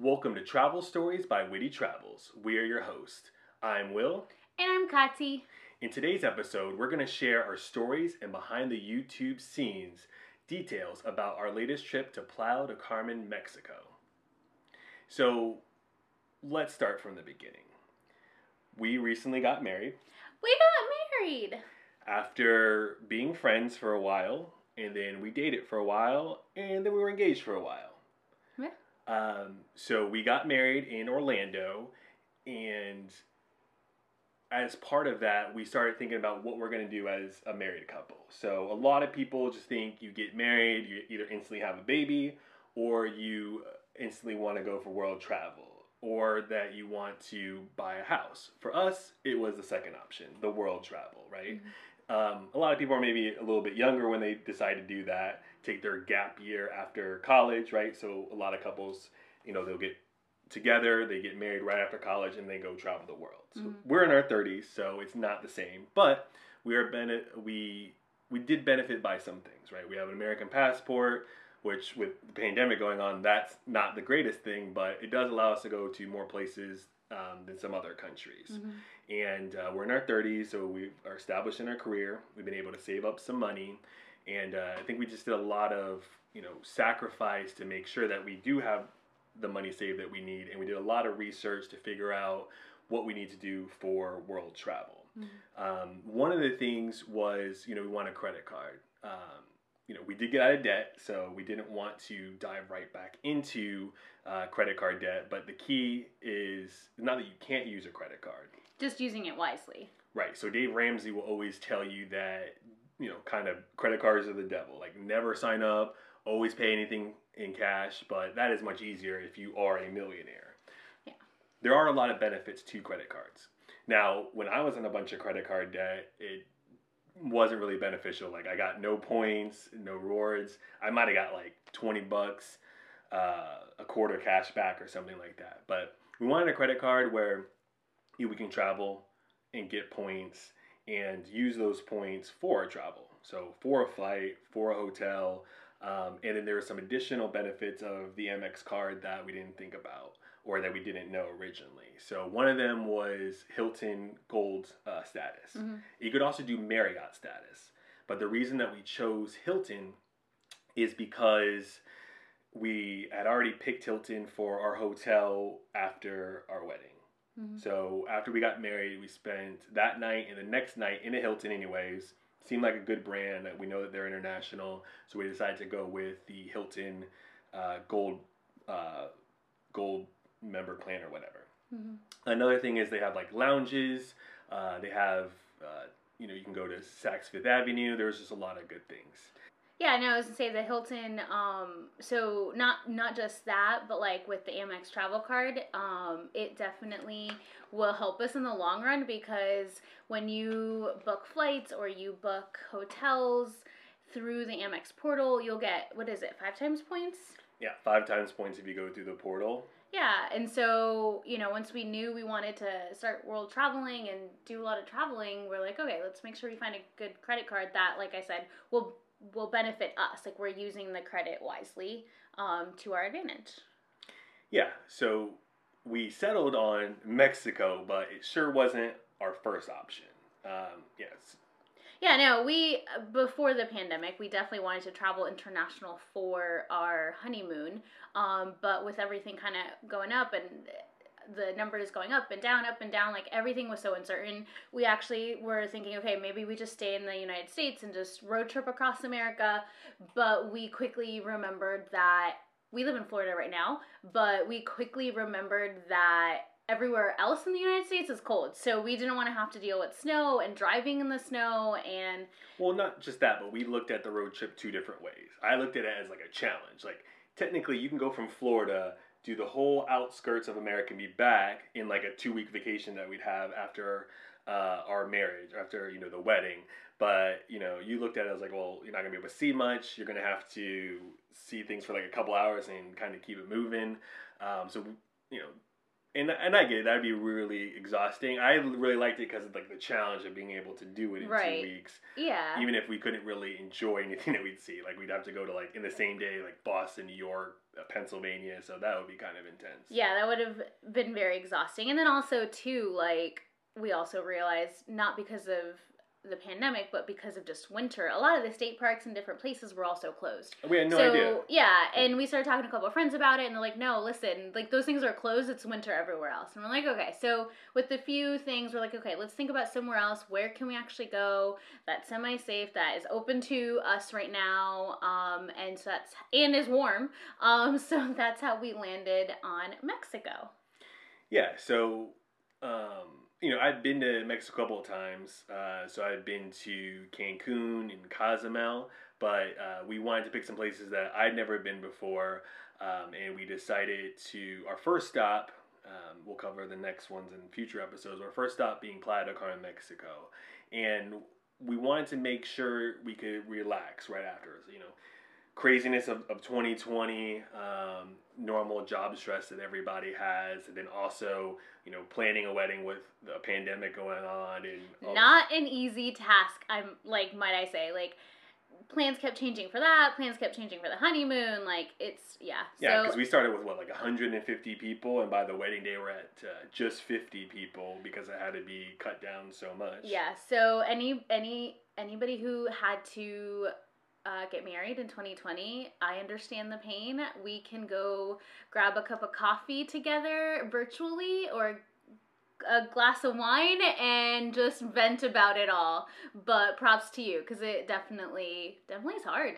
Welcome to Travel Stories by Witty Travels. We are your host. I'm Will. And I'm Kati. In today's episode, we're going to share our stories and behind the YouTube scenes details about our latest trip to Playa del Carmen, Mexico. So, let's start from the beginning. We recently got married. We got married. After being friends for a while, and then we dated for a while, and then we were engaged for a while. Um, so we got married in Orlando, and as part of that, we started thinking about what we're going to do as a married couple. So a lot of people just think you get married, you either instantly have a baby, or you instantly want to go for world travel, or that you want to buy a house. For us, it was the second option, the world travel, right? Mm-hmm. Um, a lot of people are maybe a little bit younger when they decide to do that, take their gap year after college, right? So a lot of couples, you know, they'll get together, they get married right after college, and they go travel the world. So Mhm. we're in our 30s, so it's not the same, but we are bene- we we did benefit by some things, right? We have an American passport, which with the pandemic going on, that's not the greatest thing, but it does allow us to go to more places um, than some other countries Mhm. and uh, we're in our 30s so we are established in our career we've been able to save up some money and uh, i think we just did a lot of you know sacrifice to make sure that we do have the money saved that we need. And we did a lot of research to figure out what we need to do for world travel. Um, one of the things was you know we want a credit card. Um, you know we did get out of debt so we didn't want to dive right back into uh, credit card debt. But the key is not that you can't use a credit card. Just using it wisely. Right. So Dave Ramsey will always tell you that, you know, kind of credit cards are the devil. Like never sign up, always pay anything in cash, but that is much easier if you are a millionaire. Yeah. There are a lot of benefits to credit cards. Now, when I was in a bunch of credit card debt, it wasn't really beneficial. Like I got no points, no rewards. I might have got like 20 bucks, uh, a quarter cash back or something like that. But we wanted a credit card where you know, we can travel and get points and use those points for a travel. So for a flight, for a hotel, um, and then there are some additional benefits of the Amex card that we didn't think about or that we didn't know originally. So one of them was Hilton Gold uh, status. Mhm. You could also do Marriott status, but the reason that we chose Hilton is because we had already picked Hilton for our hotel after our wedding. Mhm. So after we got married, we spent that night and the next night in a Hilton, anyways. Seemed like a good brand. That we know that they're international, so we decided to go with the Hilton uh, Gold uh, Gold member plan or whatever. Mhm. Another thing is they have like lounges. Uh, they have uh, you know you can go to Saks Fifth Avenue. There's just a lot of good things. Yeah, no, I was gonna say the Hilton. Um, so not not just that, but like with the Amex travel card, um, it definitely will help us in the long run because when you book flights or you book hotels through the Amex portal, you'll get what is it, five times points? Yeah, five times points if you go through the portal. Yeah, and so, you know, once we knew we wanted to start world traveling and do a lot of traveling, we're like, okay, let's make sure we find a good credit card that, like I said, will will benefit us. Like we're using the credit wisely um, to our advantage. Yeah, so we settled on Mexico, but it sure wasn't our first option. Um, yes, Yeah, no, we before the pandemic, we definitely wanted to travel international for our honeymoon. Um, but with everything kind of going up and the numbers going up and down, up and down, like everything was so uncertain. We actually were thinking, okay, maybe we just stay in the United States and just road trip across America. But we quickly remembered that we live in Florida right now, but we quickly remembered that everywhere else in the United States is cold. So we didn't want to have to deal with snow and driving in the snow and Well, not just that, but we looked at the road trip two different ways. I looked at it as like a challenge. Like technically, you can go from Florida, do the whole outskirts of America, and be back in like a two week vacation that we'd have after uh, our marriage, after you know the wedding. But you know, you looked at it as like, well, you're not gonna be able to see much. You're gonna have to see things for like a couple hours and kind of keep it moving. Um, so you know, and and I get it. That'd be really exhausting. I really liked it because of like the challenge of being able to do it in Right. two weeks yeah. even if we couldn't really enjoy anything that we'd see. Like we'd have to go to like in the same day, like Boston, New York, Pennsylvania, so that would be kind of intense. Yeah, that would have been very exhausting. And then also too, like we also realized not because of the pandemic, but because of just winter, a lot of the state parks in different places were also closed. We had no so, idea. Yeah, and we started talking to a couple of friends about it, and they're like, "No, listen, like those things are closed. It's winter everywhere else." And we're like, "Okay." So with the few things, we're like, "Okay, let's think about somewhere else. Where can we actually go that's semi-safe, that is open to us right now, um, and so that's and is warm." Um, so that's how we landed on Mexico. Yeah. So. Um, you know, I've been to Mexico a couple of times. Uh, so I've been to Cancun and Cozumel, but uh, we wanted to pick some places that I'd never been before. Um, and we decided to, our first stop, um, we'll cover the next ones in future episodes, our first stop being Playa del Carmen, Mexico. And we wanted to make sure we could relax right after. Us, you know, craziness of, of 2020, um, normal job stress that everybody has, and then also, you know, planning a wedding with a pandemic going on and not an easy task. I'm like, might I say, like plans kept changing for that. Plans kept changing for the honeymoon. Like it's yeah. Yeah, because so, we started with what like 150 people, and by the wedding day we're at uh, just 50 people because it had to be cut down so much. Yeah. So any any anybody who had to uh, get married in 2020, I understand the pain. We can go grab a cup of coffee together virtually or a glass of wine and just vent about it all. But props to you because it definitely, definitely is hard.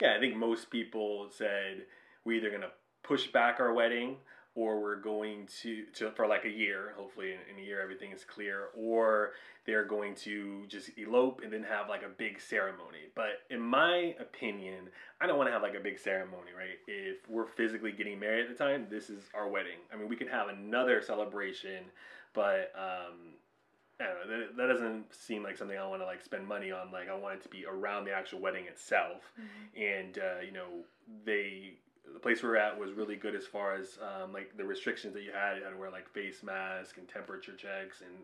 Yeah, I think most people said we're either going to push back our wedding or we're going to, to for like a year hopefully in, in, a year everything is clear or they're going to just elope and then have like a big ceremony but in my opinion i don't want to have like a big ceremony right if we're physically getting married at the time this is our wedding i mean we can have another celebration but um I don't know, that, that doesn't seem like something I want to like spend money on. Like I want it to be around the actual wedding itself, mm-hmm. and uh, you know they the place we were at was really good as far as um, like the restrictions that you had. You had to wear like face mask and temperature checks and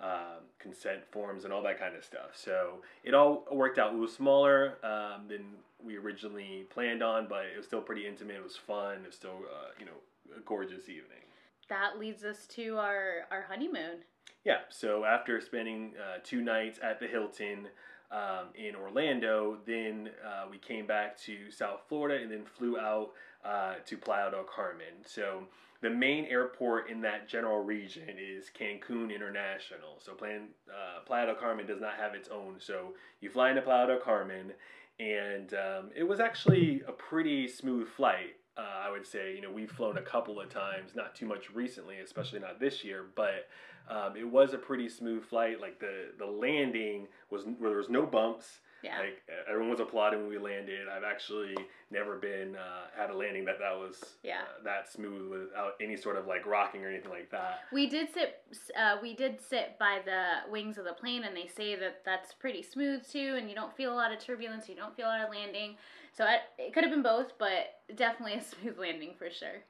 um, consent forms and all that kind of stuff. So it all worked out. It was smaller um, than we originally planned on, but it was still pretty intimate. It was fun. It was still uh, you know a gorgeous evening. That leads us to our our honeymoon. Yeah. So after spending uh, two nights at the Hilton um, in Orlando. Then uh, we came back to South Florida and then flew out uh, to Playa del Carmen. So the main airport in that general region is Cancun International. So Plan, uh, Playa del Carmen does not have its own. So you fly into Playa del Carmen, and um, it was actually a pretty smooth flight. Uh, I would say, you know, we've flown a couple of times, not too much recently, especially not this year, but um, it was a pretty smooth flight. Like the the landing was where there was no bumps. Yeah. Like everyone was applauding when we landed. I've actually never been uh, had a landing that that was yeah. Uh, that smooth without any sort of like rocking or anything like that. We did sit uh, we did sit by the wings of the plane, and they say that that's pretty smooth too, and you don't feel a lot of turbulence. You don't feel a lot of landing. So it, it could have been both, but definitely a smooth landing for sure.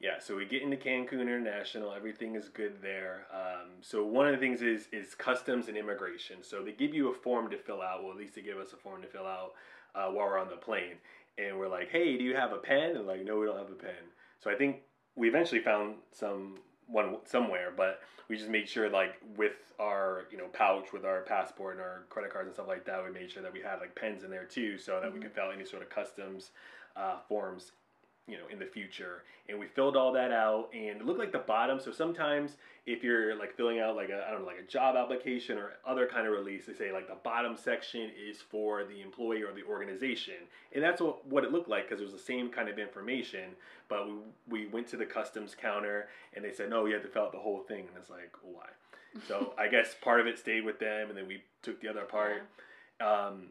Yeah, so we get into Cancun International. Everything is good there. Um, so one of the things is is customs and immigration. So they give you a form to fill out. Well, at least they give us a form to fill out uh, while we're on the plane. And we're like, "Hey, do you have a pen?" And like, "No, we don't have a pen." So I think we eventually found some one somewhere, but we just made sure like with our you know pouch with our passport and our credit cards and stuff like that, we made sure that we had like pens in there too, so that mm-hmm. we could fill any sort of customs uh, forms you know in the future and we filled all that out and it looked like the bottom so sometimes if you're like filling out like a i don't know like a job application or other kind of release they say like the bottom section is for the employee or the organization and that's what, what it looked like because it was the same kind of information but we, we went to the customs counter and they said no you have to fill out the whole thing and it's like why so i guess part of it stayed with them and then we took the other part yeah. um,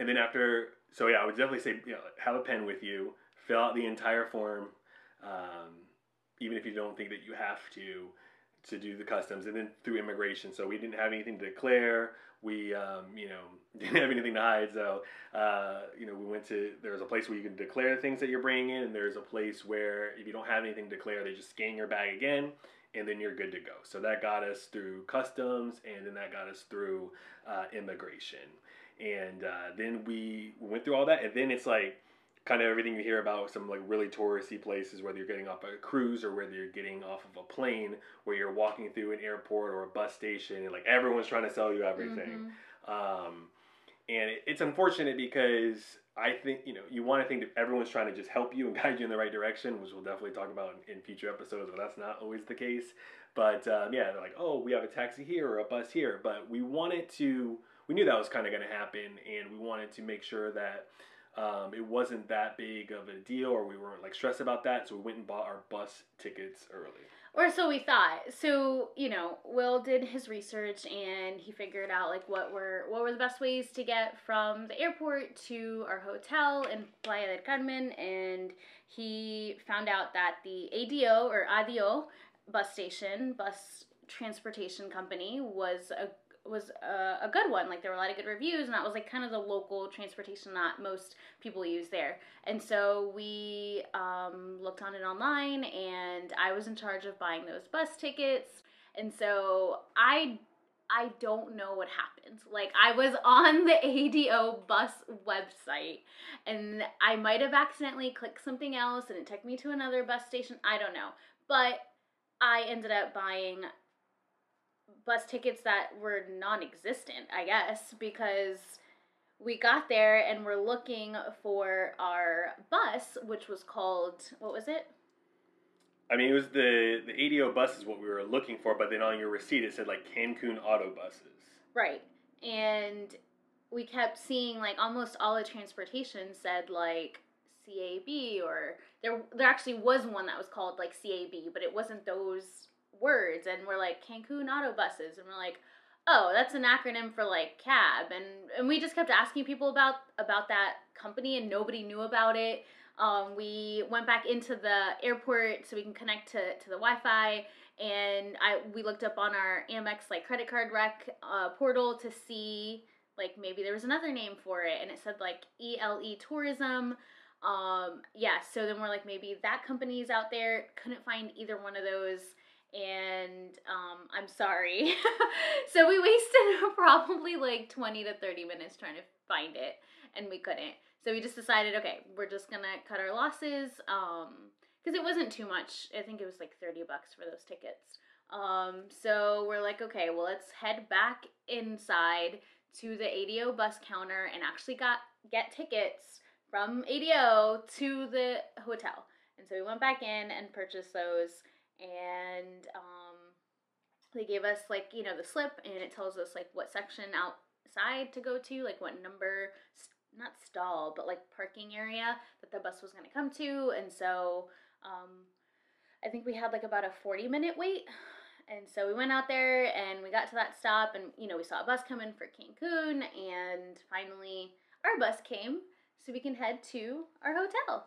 and then after so yeah i would definitely say you know, have a pen with you fill out the entire form, um, even if you don't think that you have to to do the customs, and then through immigration. So we didn't have anything to declare. We, um, you know, didn't have anything to hide. So, uh, you know, we went to there's a place where you can declare things that you're bringing in, and there's a place where if you don't have anything to declare, they just scan your bag again, and then you're good to go. So that got us through customs, and then that got us through uh, immigration, and uh, then we went through all that, and then it's like kind of everything you hear about some like really touristy places, whether you're getting off a cruise or whether you're getting off of a plane, where you're walking through an airport or a bus station, and like everyone's trying to sell you everything. Mhm. Um, and it, it's unfortunate because I think you know you want to think that everyone's trying to just help you and guide you in the right direction, which we'll definitely talk about in, in future episodes. But that's not always the case. But um, yeah, they're like, oh, we have a taxi here or a bus here, but we wanted to. We knew that was kind of going to happen, and we wanted to make sure that um, it wasn't that big of a deal, or we weren't like stressed about that. So we went and bought our bus tickets early. Or so we thought. So, you know, Will did his research and he figured out like what were what were the best ways to get from the airport to our hotel in Playa del Carmen and he found out that the ADO or ADO bus station, bus transportation company was a was a, a good one. Like there were a lot of good reviews, and that was like kind of the local transportation that most people use there. And so we um, looked on it online, and I was in charge of buying those bus tickets. And so I I don't know what happened. Like I was on the ADO bus website and I might have accidentally clicked something else and it took me to another bus station. I don't know. But I ended up buying bus tickets that were non-existent, I guess, because we got there and we're looking for our bus, which was called what was it? I mean, it was the the ADO bus is what we were looking for, but then on your receipt it said like Cancun Auto Buses. Right. And we kept seeing like almost all the transportation said like CAB or there there actually was one that was called like CAB, but it wasn't those words and we're like Cancun Auto Buses and we're like, "Oh, that's an acronym for like cab." And and we just kept asking people about about that company and nobody knew about it. Um, we went back into the airport so we can connect to, to the Wi-Fi, and I we looked up on our Amex like credit card rec uh, portal to see like maybe there was another name for it, and it said like ELE Tourism. Um, yeah, so then we're like maybe that company's out there. Couldn't find either one of those, and um, I'm sorry. so we wasted probably like twenty to thirty minutes trying to find it, and we couldn't. So we just decided, okay, we're just gonna cut our losses, um, because it wasn't too much. I think it was like thirty bucks for those tickets. Um, so we're like, okay, well, let's head back inside to the ADO bus counter and actually got get tickets from ADO to the hotel. And so we went back in and purchased those, and um, they gave us like you know the slip, and it tells us like what section outside to go to, like what number not stall, but like parking area that the bus was going to come to. And so um, I think we had like about a 40 minute wait. And so we went out there and we got to that stop and, you know, we saw a bus come in for Cancun and finally our bus came so we can head to our hotel.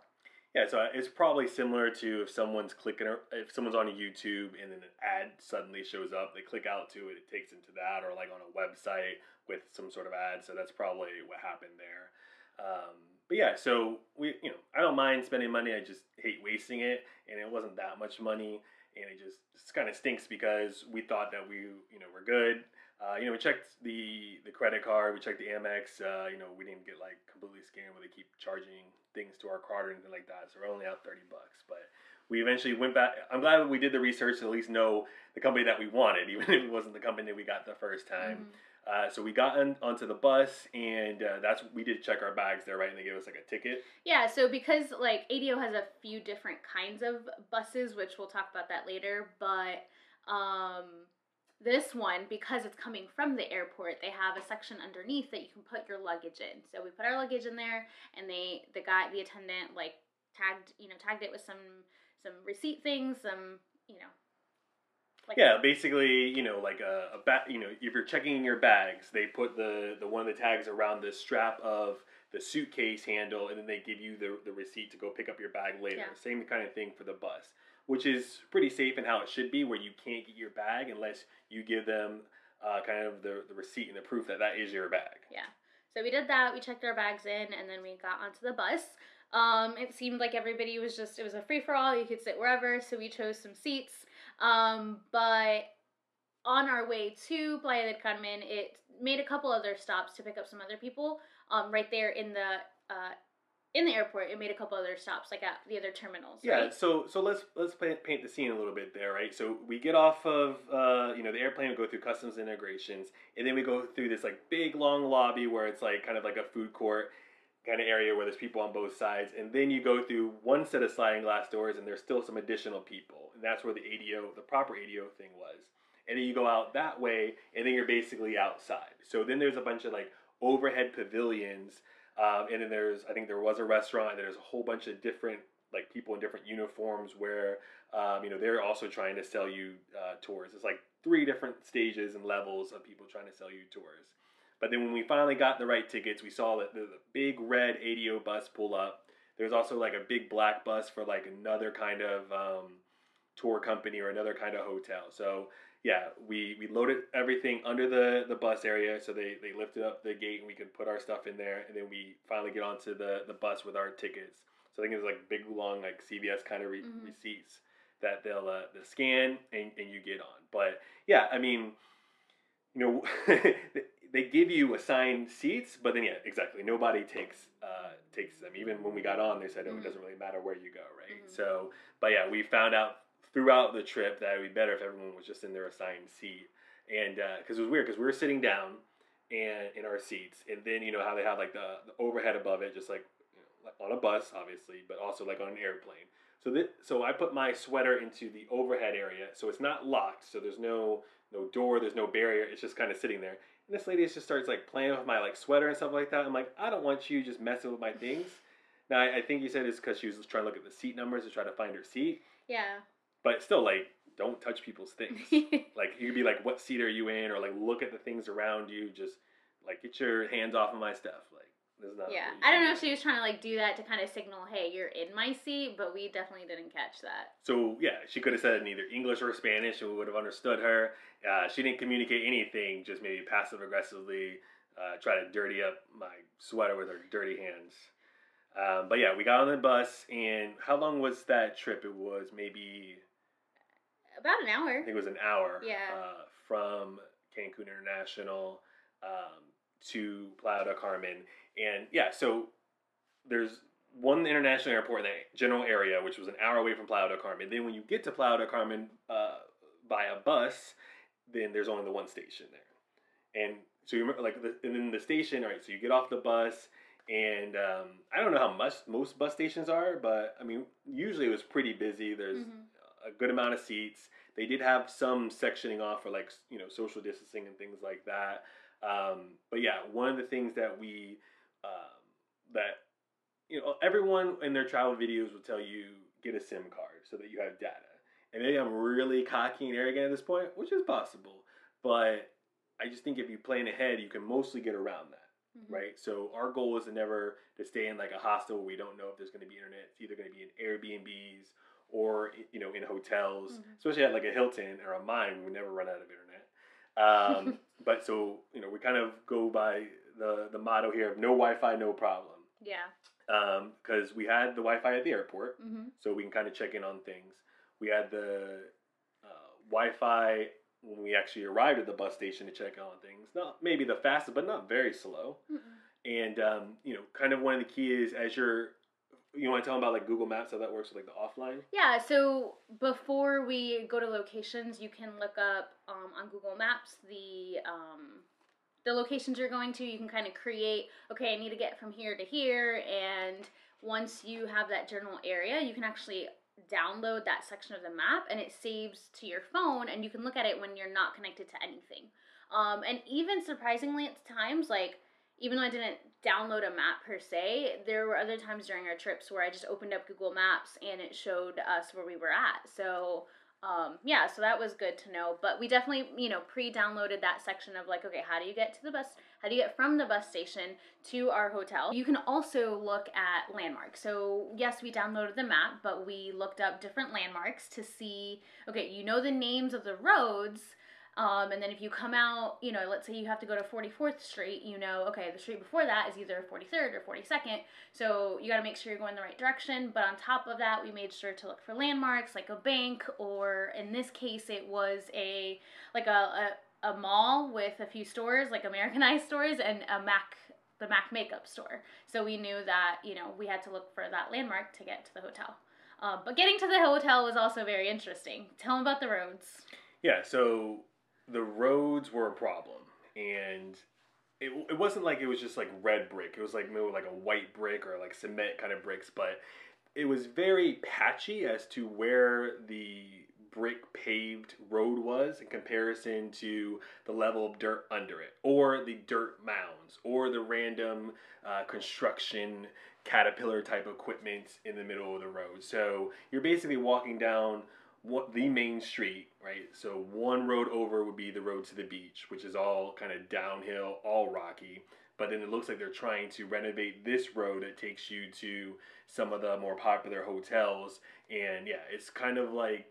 Yeah, so it's probably similar to if someone's clicking, or if someone's on YouTube and then an ad suddenly shows up, they click out to it, it takes them to that, or like on a website with some sort of ad. So that's probably what happened there. Um, but yeah, so we, you know, I don't mind spending money. I just hate wasting it, and it wasn't that much money, and it just, just kind of stinks because we thought that we, you know, we're good. Uh, you know, we checked the the credit card, we checked the Amex. Uh, you know, we didn't get like completely scammed where they keep charging things to our card or anything like that. So we're only out thirty bucks, but we eventually went back. I'm glad we did the research to at least know the company that we wanted, even if it wasn't the company that we got the first time. Mhm. Uh, so we got on, onto the bus, and uh, that's we did check our bags there, right? And they gave us like a ticket. Yeah, so because like ADO has a few different kinds of buses, which we'll talk about that later, but um this one because it's coming from the airport, they have a section underneath that you can put your luggage in. So we put our luggage in there and they the guy the attendant like tagged, you know, tagged it with some some receipt things, some, you know, like Yeah, basically, you know, like a, a ba- you know, if you're checking in your bags, they put the the one of the tags around the strap of the suitcase handle, and then they give you the the receipt to go pick up your bag later. Yeah. Same kind of thing for the bus, which is pretty safe and how it should be, where you can't get your bag unless you give them uh, kind of the the receipt and the proof that that is your bag. Yeah. So we did that. We checked our bags in, and then we got onto the bus. Um, it seemed like everybody was just it was a free for all. You could sit wherever, so we chose some seats. Um, but on our way to Playa del Carmen, it made a couple other stops to pick up some other people. Um, right there in the uh, in the airport, it made a couple other stops, like at the other terminals. Yeah, right? so so let's let's paint, paint the scene a little bit there, right? So we get off of uh, you know the airplane, we go through customs integrations, and then we go through this like big long lobby where it's like kind of like a food court kind of area where there's people on both sides, and then you go through one set of sliding glass doors, and there's still some additional people, and that's where the ADO, the proper ADO thing was, and then you go out that way, and then you're basically outside. So then there's a bunch of like overhead pavilions um, and then there's, I think there was a restaurant. There's a whole bunch of different like people in different uniforms where, um, you know, they're also trying to sell you uh, tours. It's like three different stages and levels of people trying to sell you tours. But then when we finally got the right tickets, we saw that the, the big red ADO bus pull up. There's also like a big black bus for like another kind of um, tour company or another kind of hotel. So yeah, we, we loaded everything under the, the bus area. So they, they lifted up the gate and we could put our stuff in there. And then we finally get onto the, the bus with our tickets. So I think it's like big, long, like CVS kind of re- Mhm. receipts that they'll, uh, they'll scan and, and you get on. But yeah, I mean, you know, they give you assigned seats, but then yeah, exactly. Nobody takes uh, takes them. Even when we got on, they said oh, Mhm. it doesn't really matter where you go, right? Mhm. So, but yeah, we found out throughout the trip that it would be better if everyone was just in their assigned seat, and uh, because it was weird because we were sitting down and in our seats, and then you know how they have like the, the overhead above it, just like, you know, on a bus, obviously, but also like on an airplane. So that so I put my sweater into the overhead area, so it's not locked, so there's no no door, there's no barrier, it's just kind of sitting there. And this lady just starts like playing with my like sweater and stuff like that. I'm like, I don't want you just messing with my things. Now I, I think you said it's because she was trying to look at the seat numbers to try to find her seat, Yeah. But still like, don't touch people's things. like you could be like, what seat are you in, or like look at the things around you. Just like get your hands off of my stuff. Like this is not. yeah. I don't know do. if she was trying to like do that to kind of signal, hey, you're in my seat, but we definitely didn't catch that. So yeah, she could have said in either English or Spanish, and we would have understood her. Uh, she didn't communicate anything, just maybe passive aggressively uh, try to dirty up my sweater with her dirty hands. Um, but yeah, we got on the bus, and how long was that trip? It was maybe About an hour. I think it was an hour. Yeah. Uh, from Cancun International um, to Playa del Carmen, and yeah, so there's one international airport in the general area, which was an hour away from Playa del Carmen. Then when you get to Playa del Carmen uh, by a bus, then there's only the one station there, and so you remember like the, and then the station. All right, so you get off the bus. And um, I don't know how much most bus stations are, but I mean, usually it was pretty busy. There's Mhm. Good amount of seats. They did have some sectioning off for like you know social distancing and things like that. Um, but yeah, one of the things that we um, that you know everyone in their travel videos will tell you get a SIM card so that you have data. And maybe I'm really cocky and arrogant at this point, which is possible. But I just think if you plan ahead, you can mostly get around that Mhm. right? So our goal is to never to stay in like a hostel where we don't know if there's going to be internet. It's either going to be in Airbnbs or you know in hotels, Mhm. especially at like a Hilton or a mine. We never run out of internet. Um, but so you know we kind of go by the the motto here of no Wi-Fi, no problem, Yeah. because we had the Wi-Fi at the airport hmm so we can kind of check in on things. We had the uh, Wi-Fi when we actually arrived at the bus station to check on things. Not maybe the fastest, but not very slow. And um, you know, kind of one of the key is as you're, you want to tell them about like Google Maps how that works with like the offline. Yeah, so before we go to locations, you can look up um, on Google Maps the um, the locations you're going to. You can kind of create, okay, I need to get from here to here, and once you have that general area, you can actually download that section of the map, and it saves to your phone, and you can look at it when you're not connected to anything. Um, and even surprisingly, at times, like even though I didn't download a map per se, there were other times during our trips where I just opened up Google Maps and it showed us where we were at. So, um, yeah, so that was good to know. But we definitely, you know, pre downloaded that section of like, okay, how do you get to the bus? How do you get from the bus station to our hotel? You can also look at landmarks. So, yes, we downloaded the map, but we looked up different landmarks to see, okay, you know the names of the roads. Um, and then if you come out, you know, let's say you have to go to 44th Street, you know, okay, the street before that is either 43rd or 42nd. So you got to make sure you're going the right direction. But on top of that, we made sure to look for landmarks like a bank, or in this case, it was a like a, a, a mall with a few stores, like Americanized stores, and a Mac the Mac makeup store. So we knew that you know we had to look for that landmark to get to the hotel. Uh, but getting to the hotel was also very interesting. Tell them about the roads. Yeah, so the roads were a problem, and it, it wasn't like it was just like red brick. It was like maybe like a white brick or like cement kind of bricks, but it was very patchy as to where the brick paved road was in comparison to the level of dirt under it, or the dirt mounds, or the random uh, construction caterpillar type equipment in the middle of the road. So you're basically walking down what the main street, right? So one road over would be the road to the beach, which is all kind of downhill, all rocky. But then it looks like they're trying to renovate this road that takes you to some of the more popular hotels. And yeah, it's kind of like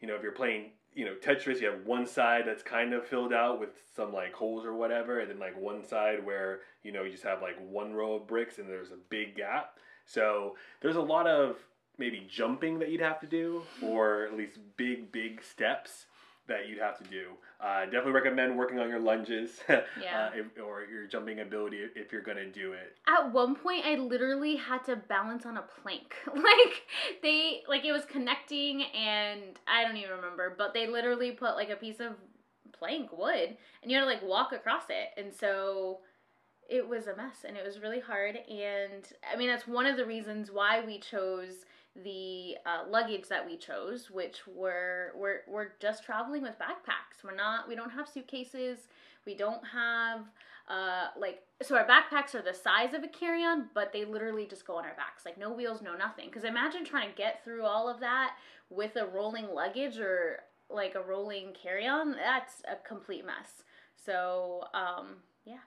you know, if you're playing, you know, Tetris, you have one side that's kind of filled out with some like holes or whatever, and then like one side where, you know, you just have like one row of bricks and there's a big gap. So there's a lot of maybe jumping that you'd have to do, or at least big, big steps that you'd have to do. Uh, definitely recommend working on your lunges yeah. uh, if, or your jumping ability if you're gonna do it. At one point, I literally had to balance on a plank. like they, like it was connecting, and I don't even remember, but they literally put like a piece of plank wood, and you had to like walk across it, and so it was a mess, and it was really hard. And I mean, that's one of the reasons why we chose the uh, luggage that we chose, which were we're we're just traveling with backpacks. We're not we don't have suitcases. We don't have uh, like so our backpacks are the size of a carry-on, but they literally just go on our backs, like no wheels, no nothing. Because imagine trying to get through all of that with a rolling luggage or like a rolling carry-on. That's a complete mess. So um, yeah.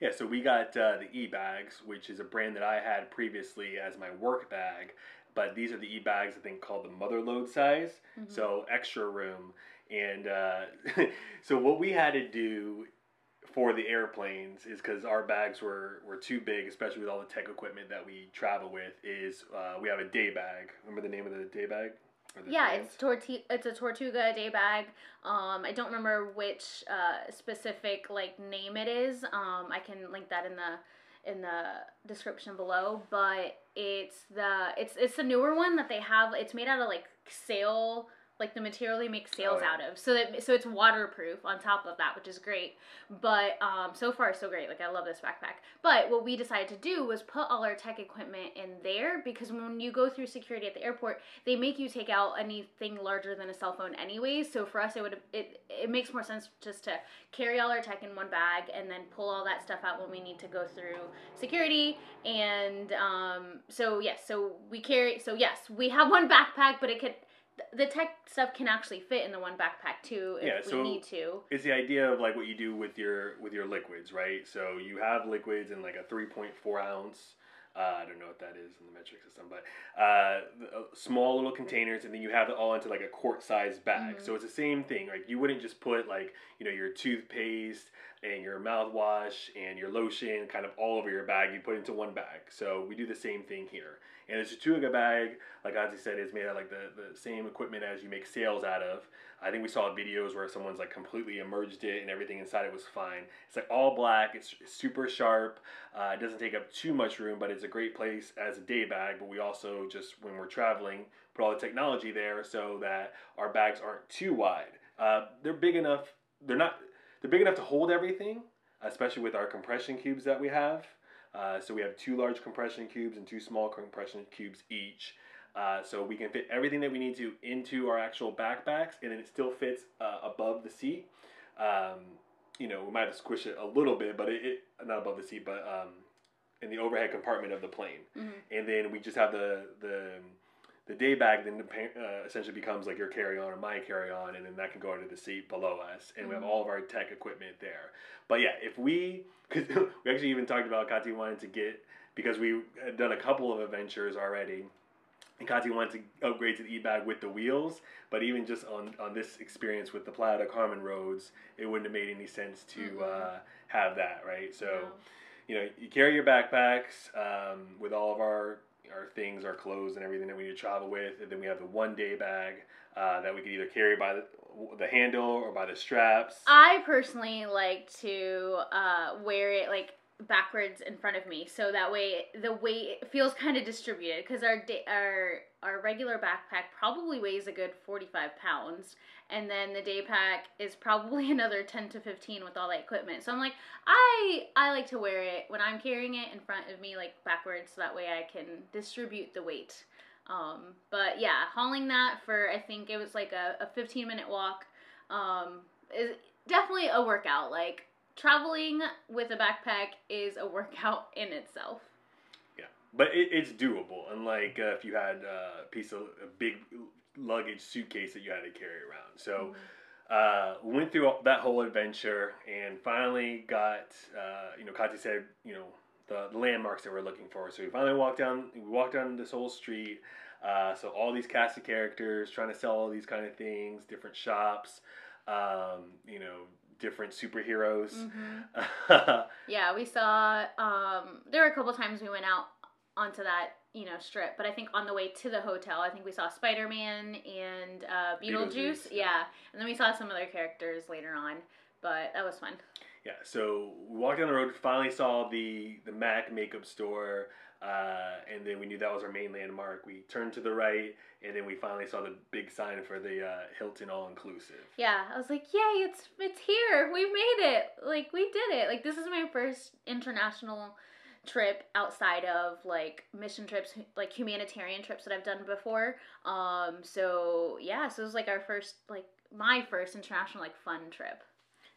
Yeah, so we got uh, the e bags, which is a brand that I had previously as my work bag, but these are the e bags I think called the Mother Lode size, mm-hmm. so extra room. And uh, so what we had to do for the airplanes is because our bags were, were too big, especially with all the tech equipment that we travel with. Is uh, we have a day bag. Remember the name of the day bag? Yeah, it's torti- It's a Tortuga day bag. Um, I don't remember which uh, specific like name it is. Um, I can link that in the in the description below, but it's the it's it's the newer one that they have. It's made out of like sail like the material they make sails oh, yeah. out of. So that so it's waterproof on top of that, which is great. But um, so far so great. Like I love this backpack. But what we decided to do was put all our tech equipment in there because when you go through security at the airport, they make you take out anything larger than a cell phone anyways. So for us, it would it it makes more sense just to carry all our tech in one bag and then pull all that stuff out when we need to go through security. And um, so yes, so we carry. So yes, we have one backpack, but it could the tech stuff can actually fit in the one backpack too if yeah, so we need to. It's the idea of like what you do with your with your liquids, right? So you have liquids in like a three point four ounce. Uh, I don't know what that is in the metric system, but uh, uh small little containers, and then you have it all into like a quart sized bag. Mm-hmm. So it's the same thing. Like you wouldn't just put like you know your toothpaste and your mouthwash and your lotion kind of all over your bag. You put into one bag. So we do the same thing here. And the Tortuga bag, like Ozzy said, is made out of like the, the same equipment as you make sails out of. I think we saw videos where someone's like completely emerged it and everything inside it was fine. It's like all black. It's super sharp. Uh, it doesn't take up too much room, but it's a great place as a day bag. But we also just when we're traveling put all the technology there so that our bags aren't too wide. Uh, they're big enough. They're not. They're big enough to hold everything, especially with our compression cubes that we have. Uh, so we have two large compression cubes and two small compression cubes each. Uh, so we can fit everything that we need to into our actual backpacks, and then it still fits uh, above the seat. Um, you know, we might have to squish it a little bit, but it, it not above the seat, but um, in the overhead compartment of the plane. Mm-hmm. And then we just have the the the day bag then uh, essentially becomes like your carry on or my carry on, and then that can go under the seat below us, and mm-hmm. we have mm-hmm. all of our tech equipment there. But yeah, if we, because we actually even talked about Kati wanted to get because we had done a couple of adventures already. And Kati wanted to upgrade to the eBag with the wheels, but even just on, on this experience with the Playa del Carmen roads, it wouldn't have made any sense to mm-hmm. uh, have that, right? So, no. you know, you carry your backpacks um, with all of our our things, our clothes, and everything that we need to travel with. And then we have the one day bag uh, that we can either carry by the, the handle or by the straps. I personally like to uh, wear it like backwards in front of me so that way the weight feels kind of distributed because our our our regular backpack probably weighs a good 45 pounds and then the day pack is probably another 10 to 15 with all that equipment. So i'm like i i like to wear it when i'm carrying it in front of me like backwards so that way i can distribute the weight. Um, but yeah hauling that for i think it was like a, a 15 minute walk um, is definitely a workout. Like traveling with a backpack is a workout in itself. But it, it's doable. Unlike uh, if you had uh, a piece of a big luggage suitcase that you had to carry around. So. Uh, went through that whole adventure and finally got, uh, you know, Kati said, you know, the, the, landmarks that we're looking for. So we finally walked down, we walked down this whole street. Uh, so all these cast of characters trying to sell all these kind of things, different shops, um, you know, different superheroes. Mm-hmm. yeah, we saw. Um, there were a couple times we went out onto that you know strip, but I think on the way to the hotel, I think we saw Spider Man and uh, Beetlejuice. Beetlejuice yeah. yeah, and then we saw some other characters later on, but that was fun. Yeah, so we walked down the road, finally saw the the Mac makeup store. Uh, and then we knew that was our main landmark. We turned to the right, and then we finally saw the big sign for the uh, Hilton All Inclusive. Yeah, I was like, "Yay! It's it's here. We made it! Like we did it! Like this is my first international trip outside of like mission trips, like humanitarian trips that I've done before. Um, so yeah, so it was like our first, like my first international like fun trip.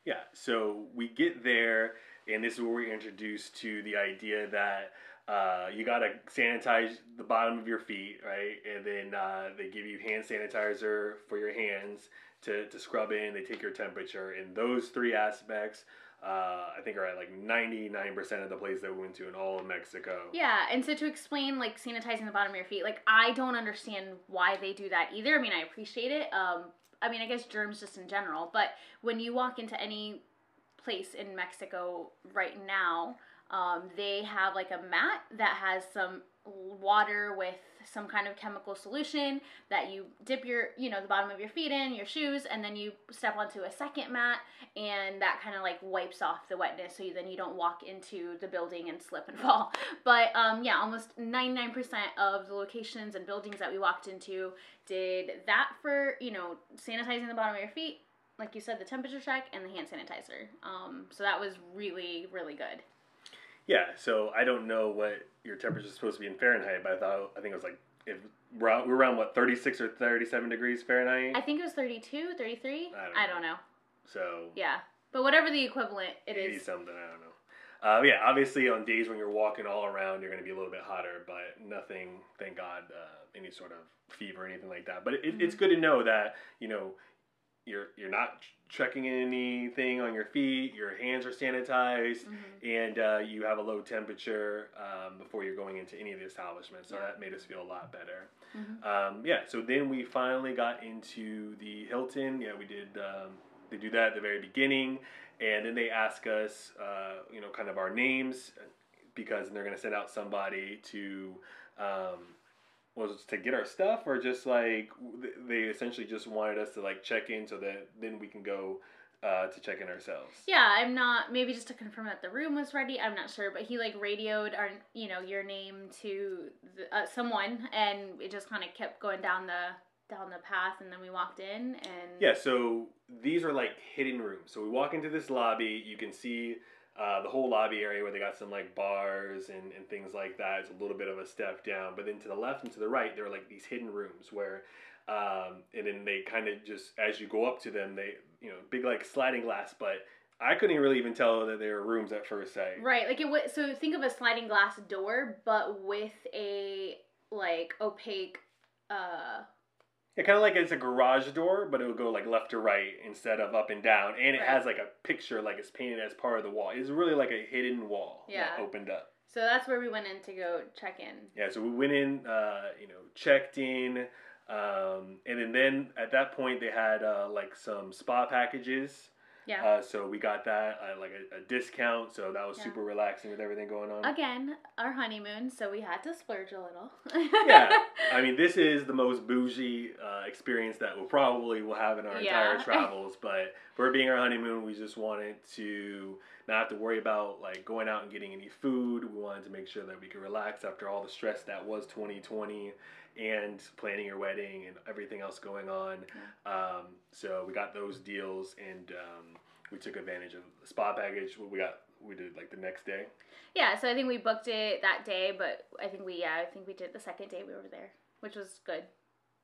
Yeah, so we get there, and this is where we're introduced to the idea that uh, you gotta sanitize the bottom of your feet, right? And then uh, they give you hand sanitizer for your hands to, to scrub in. They take your temperature, and those three aspects. Uh, I think are at like 99% of the places that we went to in all of Mexico. Yeah, and so to explain like sanitizing the bottom of your feet, like I don't understand why they do that either. I mean, I appreciate it. Um, I mean, I guess germs just in general, but when you walk into any place in Mexico right now, um, they have like a mat that has some water with some kind of chemical solution that you dip your you know the bottom of your feet in your shoes and then you step onto a second mat and that kind of like wipes off the wetness so you, then you don't walk into the building and slip and fall. But um, yeah almost 99% of the locations and buildings that we walked into did that for you know sanitizing the bottom of your feet like you said the temperature check and the hand sanitizer. Um, so that was really really good. Yeah, so I don't know what your temperature is supposed to be in Fahrenheit, but I thought I think it was like if we're, out, we're around what 36 or 37 degrees Fahrenheit. I think it was 32, 33. I don't know. I don't know. So yeah, but whatever the equivalent it is. something I don't know. Uh, yeah, obviously on days when you're walking all around, you're going to be a little bit hotter, but nothing, thank God, uh, any sort of fever or anything like that. But it, mm-hmm. it's good to know that you know you're you're not checking anything on your feet, your hands are sanitized, mm-hmm. and uh, you have a low temperature um, before you're going into any of the establishments. So yeah. that made us feel a lot better. Mm-hmm. Um, yeah. So then we finally got into the Hilton. Yeah, we did. Um, they do that at the very beginning, and then they ask us, uh, you know, kind of our names because they're going to send out somebody to um, was to get our stuff or just like they essentially just wanted us to like check in so that then we can go uh, to check in ourselves. Yeah, I'm not maybe just to confirm that the room was ready. I'm not sure, but he like radioed our you know your name to the, uh, someone, and it just kind of kept going down the down the path, and then we walked in and yeah. So these are like hidden rooms. So we walk into this lobby. You can see uh, the whole lobby area where they got some like bars and, and things like that is a little bit of a step down. But then to the left and to the right, there are like these hidden rooms where, um, and then they kind of just as you go up to them, they you know big like sliding glass, but I couldn't really even tell that they were rooms at first sight. Right, like it was. So think of a sliding glass door, but with a like opaque. uh yeah, kind of like it's a garage door, but it will go like left to right instead of up and down, and it right. has like a picture, like it's painted as part of the wall. It's really like a hidden wall yeah. that opened up. So that's where we went in to go check in. Yeah, so we went in, uh, you know, checked in, um, and then, then at that point they had uh, like some spa packages Yeah. Uh, so we got that uh, like a, a discount, so that was Yeah. super relaxing with everything going on. Again, our honeymoon, so we had to splurge a little. yeah, I mean, this is the most bougie uh, experience that we'll probably will have in our entire travels. But for it being our honeymoon, we just wanted to not have to worry about like going out and getting any food. We wanted to make sure that we could relax after all the stress that was 2020 and planning your wedding and everything else going on. Um, so we got those deals and um, we took advantage of the spa package. We got we did like the next day. yeah, so I think we booked it that day, but I think we yeah, I think we did the second day we were there, which was good.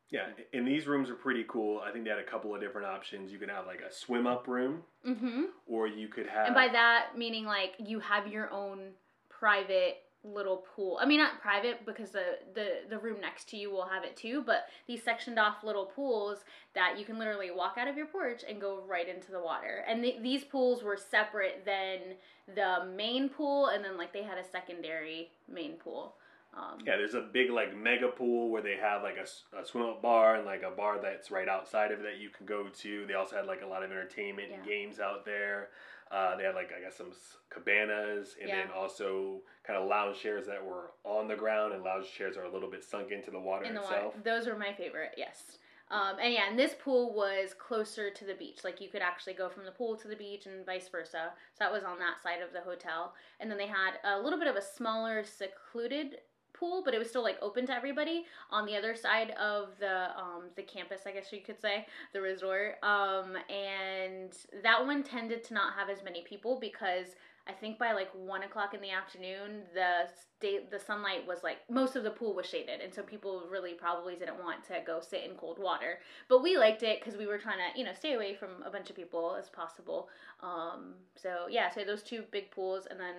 Yeah, and these rooms are pretty cool. I think they had a couple of different options. You could have like a swim up room, Mm-hmm. or you could have. And by that meaning like you have your own private little pool. I mean not private because the the the room next to you will have it too, but these sectioned off little pools that you can literally walk out of your porch and go right into the water. And th- these pools were separate than the main pool and then like they had a secondary main pool. Um, yeah, there's a big like mega pool where they have like a swim up bar and like a bar that's right outside of it that you can go to. They also had like a lot of entertainment and games out there. Uh, they had like I guess some cabanas and then also kind of lounge chairs that were on the ground and lounge chairs are a little bit sunk into the water in the water. itself. Those were my favorite, yes. Um, and yeah, and this pool was closer to the beach. Like you could actually go from the pool to the beach and vice versa. So that was on that side of the hotel. And then they had a little bit of a smaller, secluded pool, but it was still like open to everybody on the other side of the um, the campus, I guess you could say, the resort. Um, and that one tended to not have as many people because I think by like one o'clock in the afternoon, the state the sunlight was like most of the pool was shaded, and so people really probably didn't want to go sit in cold water. But we liked it because we were trying to you know stay away from a bunch of people as possible. Um, so yeah, so those two big pools, and then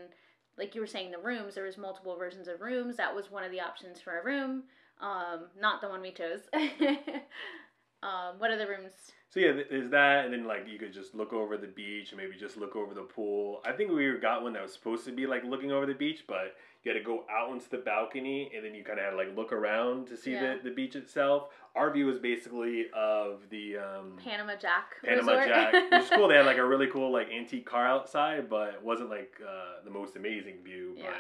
like you were saying, the rooms. There was multiple versions of rooms. That was one of the options for a room. Um, not the one we chose. um, what other rooms? So yeah, th- there's that, and then like you could just look over the beach, and maybe just look over the pool. I think we got one that was supposed to be like looking over the beach, but you had to go out onto the balcony, and then you kind of had to like look around to see Yeah. the, the beach itself. Our view was basically of the um, Panama Jack. Panama Resort. Jack, which is cool. They had like a really cool like antique car outside, but it wasn't like uh, the most amazing view. Yeah.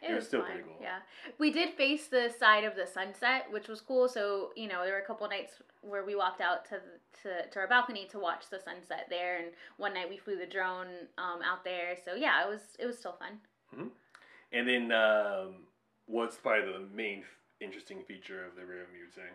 But It was still pretty cool. Yeah, we did face the side of the sunset, which was cool. So you know, there were a couple nights where we walked out to to, to our balcony to watch the sunset there, and one night we flew the drone um, out there. So yeah, it was it was still fun. And then um, what's probably the main f- interesting feature of the room? You would say.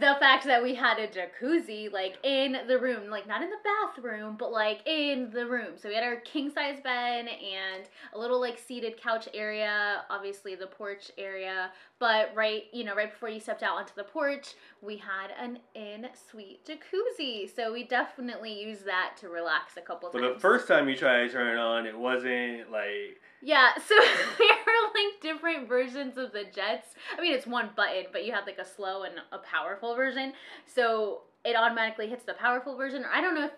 The fact that we had a jacuzzi like in the room, like not in the bathroom, but like in the room. So we had our king size bed and a little like seated couch area, obviously the porch area, but right, you know, right before you stepped out onto the porch, we had an in suite jacuzzi. So we definitely used that to relax a couple For times. But the first time you tried to turn it on, it wasn't like Yeah, so there are like different versions of the jets. I mean, it's one button, but you have like a slow and a powerful version. So it automatically hits the powerful version. Or I don't know if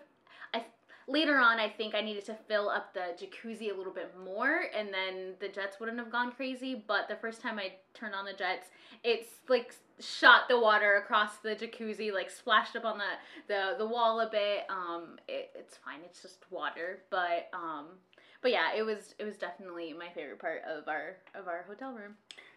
I later on I think I needed to fill up the jacuzzi a little bit more, and then the jets wouldn't have gone crazy. But the first time I turned on the jets, it's like shot the water across the jacuzzi, like splashed up on the the, the wall a bit. Um, it, it's fine. It's just water, but um but yeah, it was it was definitely my favorite part of our of our hotel room.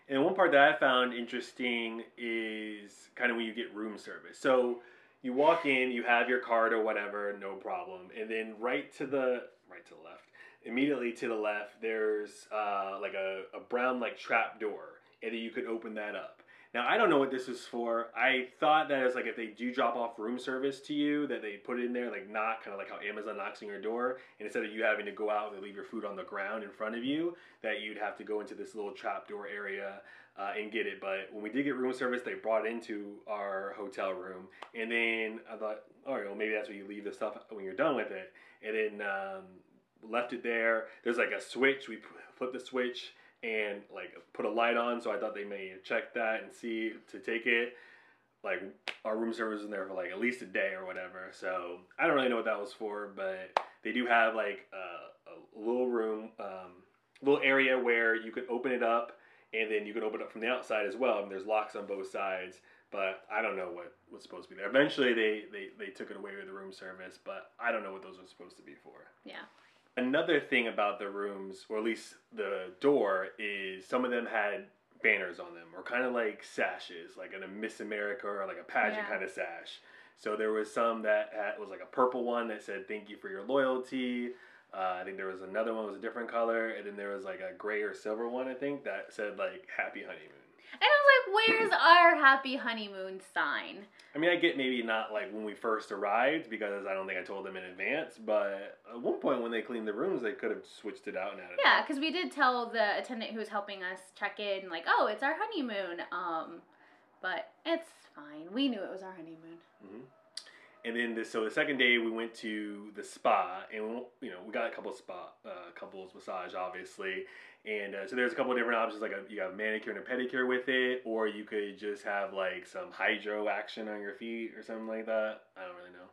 And one part that I found interesting is kind of when you get room service. So you walk in, you have your card or whatever, no problem. And then right to the right to the left, immediately to the left, there's uh, like a, a brown like trap door, and then you could open that up. Now I don't know what this is for. I thought that it's like if they do drop off room service to you, that they put it in there like knock, kind of like how Amazon knocks on your door, and instead of you having to go out and leave your food on the ground in front of you, that you'd have to go into this little trap door area uh, and get it. But when we did get room service, they brought it into our hotel room, and then I thought, all right, well maybe that's where you leave the stuff when you're done with it, and then um, left it there. There's like a switch. We flip the switch and like put a light on. So I thought they may check that and see to take it. Like our room service was in there for like at least a day or whatever. So I don't really know what that was for, but they do have like a, a little room, um, little area where you could open it up, and then you can open it up from the outside as well. And there's locks on both sides. but I don't know what was supposed to be there. Eventually, they, they, they took it away with the room service, but I don't know what those were supposed to be for. Yeah. Another thing about the rooms, or at least the door, is some of them had banners on them, or kind of like sashes, like in a Miss America or like a pageant Yeah. kind of sash. So there was some that had, was like a purple one that said "Thank you for your loyalty." Uh, I think there was another one that was a different color, and then there was like a gray or silver one. I think that said like "Happy Honeymoon." And I was like, where's our happy honeymoon sign? I mean, I get maybe not like when we first arrived because I don't think I told them in advance, but at one point when they cleaned the rooms, they could have switched it out and added. Yeah, because we did tell the attendant who was helping us check in, like, oh, it's our honeymoon. Um, but it's fine. We knew it was our honeymoon. And then this, so the second day we went to the spa, and you know we got a couple of spa, uh, couples massage, obviously, and uh, so there's a couple of different options. Like a, you have manicure and a pedicure with it, or you could just have like some hydro action on your feet or something like that. I don't really know.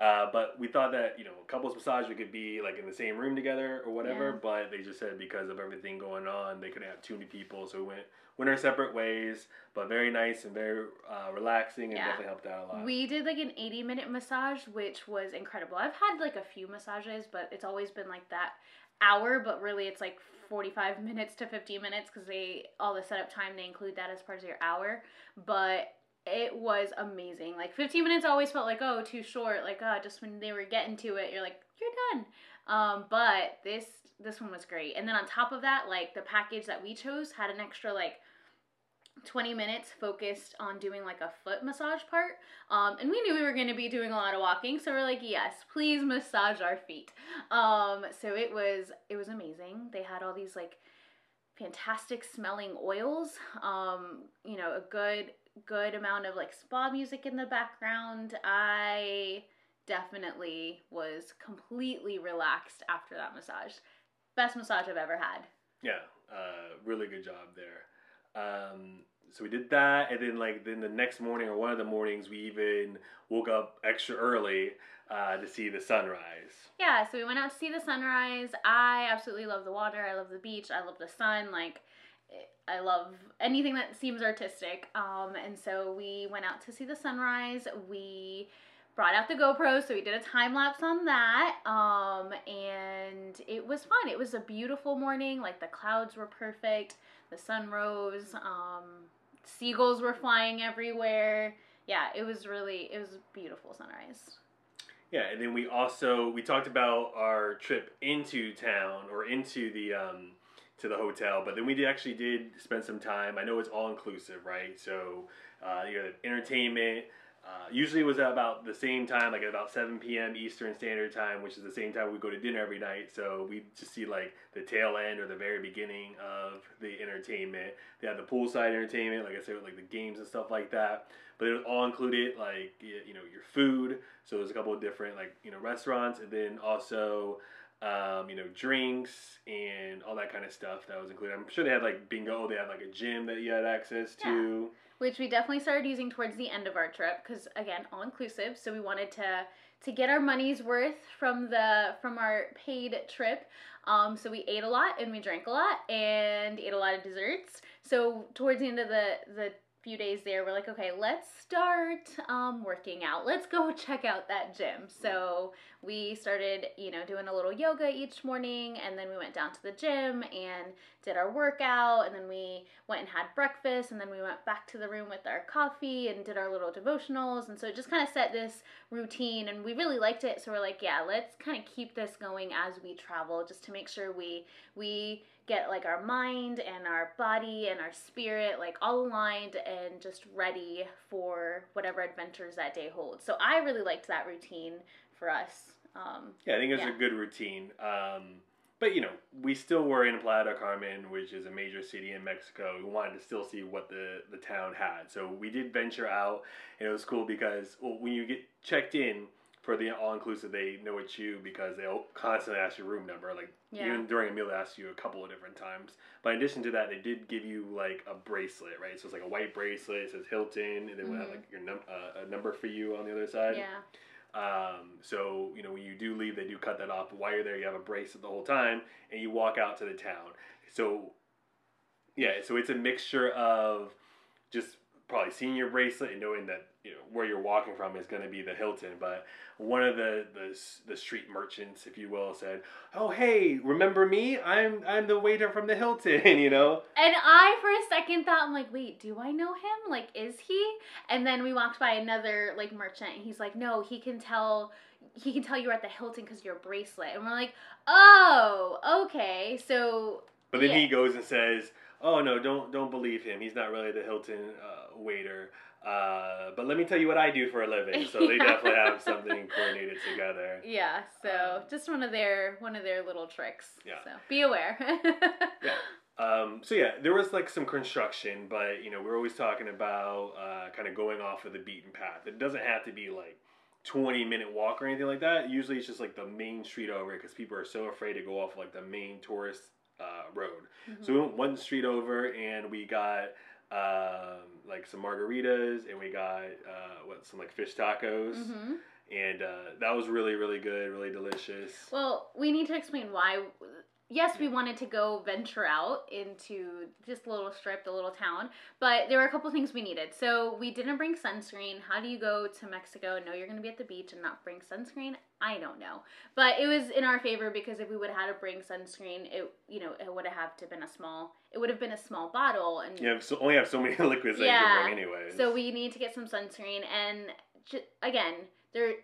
Uh, but we thought that you know couples massage we could be like in the same room together or whatever. Yeah. But they just said because of everything going on, they couldn't have too many people, so we went went our separate ways. But very nice and very uh, relaxing, and Yeah. definitely helped out a lot. We did like an 80 minute massage, which was incredible. I've had like a few massages, but it's always been like that hour, but really it's like 45 minutes to 50 minutes because they, all the setup time, they include that as part of your hour. But it was amazing. Like 15 minutes always felt like, oh, too short. Like, uh, just when they were getting to it, you're like, you're done. Um, but this, this one was great. And then on top of that, like the package that we chose had an extra like 20 minutes focused on doing like a foot massage part. Um, and we knew we were going to be doing a lot of walking, so we're like, yes, please massage our feet. Um, so it was it was amazing. They had all these like fantastic smelling oils. Um, you know, a good good amount of like spa music in the background. I definitely was completely relaxed after that massage. Best massage I've ever had. Yeah, uh, really good job there. Um, so we did that, and then like then the next morning or one of the mornings, we even woke up extra early uh, to see the sunrise. Yeah, so we went out to see the sunrise. I absolutely love the water. I love the beach. I love the sun. Like, I love anything that seems artistic. Um, and so we went out to see the sunrise. We brought out the GoPro, so we did a time lapse on that. Um, and it was fun. It was a beautiful morning. Like, the clouds were perfect. The sun rose. Um, seagulls were flying everywhere. Yeah, it was really, it was beautiful sunrise. Yeah, and then we also we talked about our trip into town or into the um, to the hotel, but then we did actually did spend some time. I know it's all inclusive, right? So uh, you know, entertainment. Uh, usually it was at about the same time, like at about 7 p.m. Eastern Standard Time, which is the same time we go to dinner every night. So we just see like the tail end or the very beginning of the entertainment. They had the poolside entertainment, like I said, with like the games and stuff like that. But it was all included, like you know, your food. So there's a couple of different like you know restaurants, and then also um, you know drinks and all that kind of stuff that was included. I'm sure they had like bingo. They had like a gym that you had access to. which we definitely started using towards the end of our trip because again all inclusive so we wanted to to get our money's worth from the from our paid trip um, so we ate a lot and we drank a lot and ate a lot of desserts so towards the end of the the few days there we're like okay let's start um, working out let's go check out that gym so we started you know doing a little yoga each morning and then we went down to the gym and did our workout and then we went and had breakfast and then we went back to the room with our coffee and did our little devotionals. And so it just kind of set this routine and we really liked it. So we're like yeah let's kind of keep this going as we travel just to make sure we we get like our mind and our body and our spirit like all aligned and just ready for whatever adventures that day holds so i really liked that routine for us um, Yeah, I think it's Yeah. a good routine. Um, but you know, we still were in Playa del Carmen, which is a major city in Mexico. We wanted to still see what the the town had, so we did venture out, and it was cool because well, when you get checked in for the all inclusive, they know it's you because they'll constantly ask your room number. Like Yeah. even during a meal, they ask you a couple of different times. But in addition to that, they did give you like a bracelet, right? So it's like a white bracelet. It says Hilton, and then we have like your num- uh, a number for you on the other side. yeah Um, so you know when you do leave, they do cut that off. But while you're there, you have a bracelet the whole time, and you walk out to the town. So yeah, so it's a mixture of just probably seeing your bracelet and knowing that you know where you're walking from is going to be the Hilton. But one of the, the the street merchants, if you will, said, "Oh hey, remember me? I'm I'm the waiter from the Hilton." you know. And I, for a second, thought, I'm like, wait, do I know him? Like, is he? And then we walked by another like merchant, and he's like, no, he can tell. He can tell you're at the Hilton because your bracelet, and we're like, oh, okay. So But then Yeah. he goes and says, "Oh no, don't don't believe him. He's not really the Hilton uh, waiter." Uh, but let me tell you what I do for a living. So they definitely have something coordinated together. yeah, so just one of their one of their little tricks. Um, Yeah. So be aware. Yeah. Um, so yeah, there was like some construction, but you know we're always talking about uh, kind of going off of the beaten path. It doesn't have to be like twenty minute walk or anything like that. Usually it's just like the main street over because people are so afraid to go off like the main tourist uh, road. So we went one street over and we got um, like some margaritas and we got uh, what some like fish tacos hmm and uh, that was really really good, really delicious. Well, we need to explain why. Yes, we wanted to go venture out into just a little strip, a little town, but there were a couple things we needed. So we didn't bring sunscreen. How do you go to Mexico and know you're going to be at the beach and not bring sunscreen? I don't know, but it was in our favor because if we would have had to bring sunscreen, it you know it would have to been a small. It would have been a small bottle, and You have so, only have so many liquids that you Yeah. can bring anyways. so we need to get some sunscreen and again, there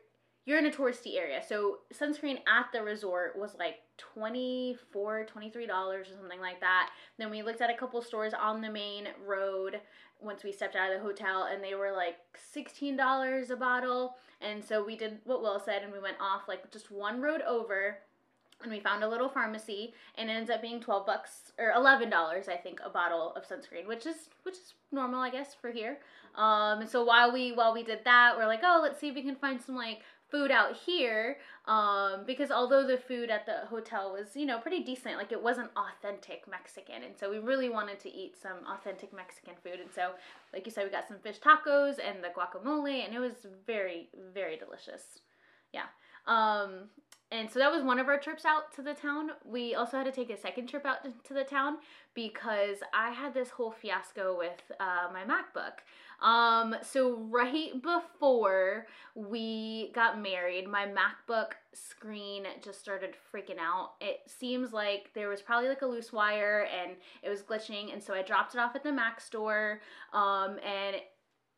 you're in a touristy area. So sunscreen at the resort was like $24, $23 or something like that. Then we looked at a couple stores on the main road once we stepped out of the hotel and they were like $16 a bottle. And so we did what Will said and we went off like just one road over and we found a little pharmacy and it ends up being 12 bucks or $11 I think a bottle of sunscreen which is which is normal I guess for here um and so while we while we did that we're like oh let's see if we can find some like food out here um because although the food at the hotel was you know pretty decent like it wasn't authentic Mexican and so we really wanted to eat some authentic Mexican food and so like you said we got some fish tacos and the guacamole and it was very very delicious. Yeah. Um and so that was one of our trips out to the town. We also had to take a second trip out to the town because I had this whole fiasco with uh, my MacBook. Um, so right before we got married, my MacBook screen just started freaking out. It seems like there was probably like a loose wire and it was glitching, and so I dropped it off at the Mac store. Um, and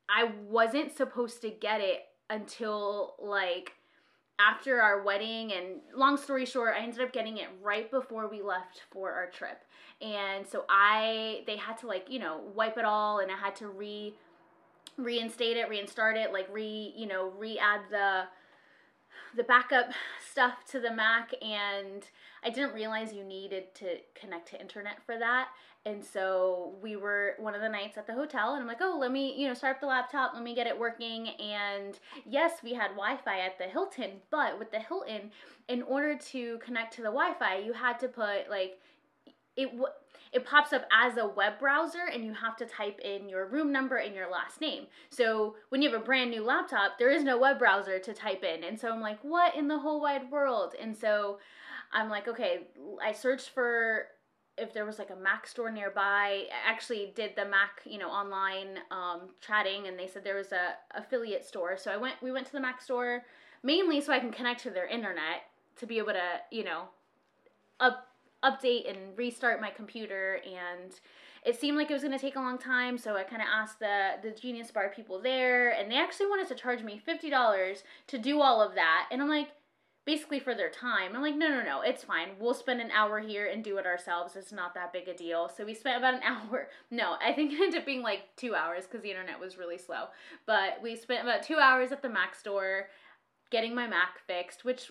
I wasn't supposed to get it until like after our wedding and long story short i ended up getting it right before we left for our trip. And so i they had to like you know wipe it all and i had to re reinstate it reinstart it like re you know re-add the the backup stuff to the mac and i didn't realize you needed to connect to internet for that and so we were one of the nights at the hotel, and I'm like, oh, let me, you know, start up the laptop, let me get it working. And yes, we had Wi Fi at the Hilton, but with the Hilton, in order to connect to the Wi Fi, you had to put like, it, w- it pops up as a web browser and you have to type in your room number and your last name. So when you have a brand new laptop, there is no web browser to type in. And so I'm like, what in the whole wide world? And so I'm like, okay, I searched for if there was like a Mac store nearby. I actually did the Mac, you know, online um, chatting, and they said there was a affiliate store. So I went. We went to the Mac store mainly so I can connect to their internet to be able to, you know, up update and restart my computer and it seemed like it was going to take a long time so i kind of asked the the genius bar people there and they actually wanted to charge me $50 to do all of that and i'm like basically for their time. I'm like, no, no, no, it's fine. We'll spend an hour here and do it ourselves. It's not that big a deal. So we spent about an hour. No, I think it ended up being like two hours because the internet was really slow. But we spent about two hours at the Mac store getting my Mac fixed, which